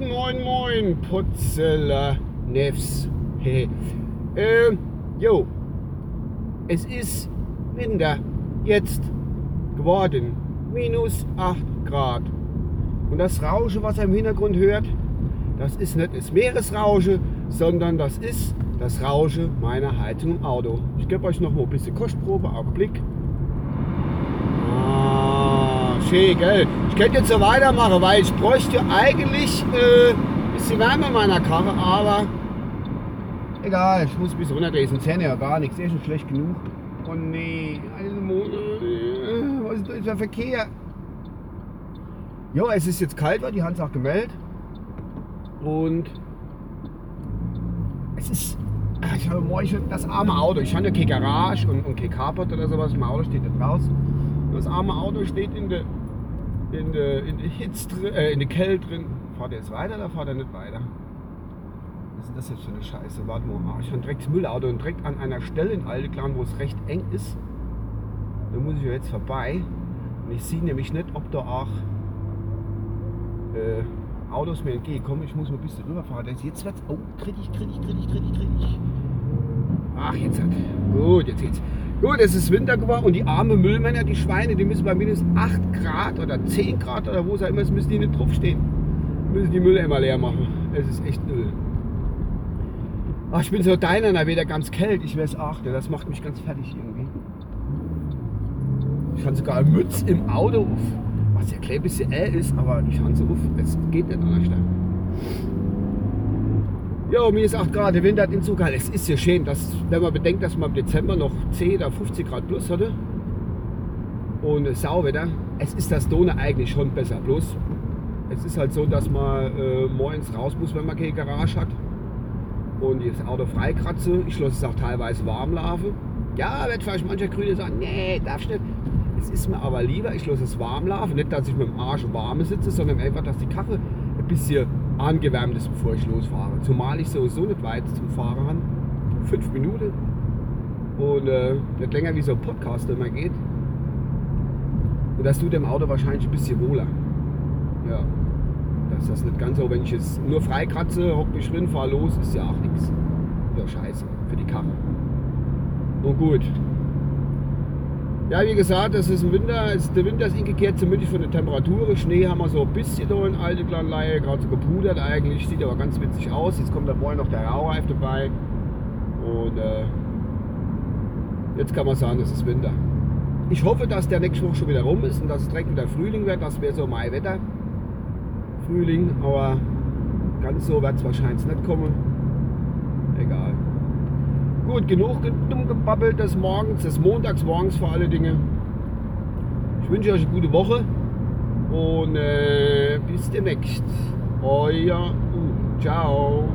Moin, moin, Putzeler Nefs. Hey. Ähm, jo. Es ist Winter. Jetzt geworden. Minus 8 Grad. Und das Rauschen, was ihr im Hintergrund hört, das ist nicht das Meeresrauschen, sondern das ist das Rauschen meiner Heizung im Auto. Ich gebe euch noch mal ein bisschen Kostprobe, Augenblick. Ah, schön, gell? Ich könnte jetzt so weitermachen, weil ich bräuchte eigentlich äh, ein bisschen Wärme in meiner Karre, aber egal, ich muss ein bisschen runterdrehen, sonst ja gar nichts, ist schon schlecht genug. Oh nee, was ist das für Verkehr? Jo, es ist jetzt kalt, weil die Hans auch gemeldet. Und es ist, ah, ich habe morgen das arme Auto. Ich habe ja keine Garage und, und kein Carport oder sowas. Mein Auto steht da draußen. Das arme Auto steht in der in der, in der Hitze äh, in der Kälte drin. Fahrt er jetzt weiter oder fahrt er nicht weiter? Was ist das jetzt für eine Scheiße? Warte mal, ah, ich habe direkt das Müllauto und direkt an einer Stelle in Aldeklan, wo es recht eng ist. Da muss ich ja jetzt vorbei. Und ich sehe nämlich nicht, ob da auch äh, Autos mir entgegenkommen. Ich muss mal ein bisschen rüberfahren. Jetzt wird Oh, kritisch, kritisch, kritisch, kritisch, kritisch. Ach, jetzt hat. Gut, jetzt geht's. Gut, es ist Winter geworden und die armen Müllmänner, die Schweine, die müssen bei minus 8 Grad oder 10 Grad oder wo es auch immer ist, müssen die nicht draufstehen. Müssen die Müll immer leer machen. Es ist echt Öl. Ach, ich bin so deiner, da wieder ganz kalt. Ich weiß auch, das macht mich ganz fertig irgendwie. Ich habe sogar eine Mütze im Auto auf was ja klein bisschen L ist, aber ich habe so auf, es geht nicht anders. Ja, mir ist 8 Grad, der Wind hat in Zug Es ist ja schön, dass, wenn man bedenkt, dass man im Dezember noch 10 oder 50 Grad plus hatte und Sauwetter, es ist das Donau eigentlich schon besser. Bloß, es ist halt so, dass man äh, morgens raus muss, wenn man keine Garage hat und das Auto freikratze. Ich lasse es auch teilweise warm laufen. Ja, wird vielleicht mancher Grüne sagen, nee, darfst nicht. Es ist mir aber lieber, ich lasse es warm laufen. Nicht, dass ich mit dem Arsch warm sitze, sondern einfach, dass die Karre ein bisschen angewärmt ist, bevor ich losfahre. Zumal ich sowieso nicht weit zum Fahren habe. Fünf Minuten. Und äh, nicht länger wie so ein Podcast immer geht. Und das tut dem Auto wahrscheinlich ein bisschen wohler. Ja. Das ist das nicht ganz so, wenn ich jetzt nur freikratze, hock mich drin, fahre los, ist ja auch nichts. Ja, scheiße. Für die Karre. Und gut. Ja, wie gesagt, das ist ein Winter, der Winter ist ingekehrt zumindest von der Temperatur. Schnee haben wir so ein bisschen da in alte Kleinleihe, gerade so gepudert eigentlich, sieht aber ganz witzig aus. Jetzt kommt dann morgen noch der Raureif dabei. Und äh, jetzt kann man sagen, es ist Winter. Ich hoffe, dass der nächste Woche schon wieder rum ist und dass es direkt wieder Frühling wird. Das wäre so mein Wetter. Frühling, aber ganz so wird es wahrscheinlich nicht kommen. Egal. Gut, genug dumm gebabbelt des Morgens, des Montagsmorgens vor alle Dinge. Ich wünsche euch eine gute Woche und äh, bis demnächst. Euer U. Ciao.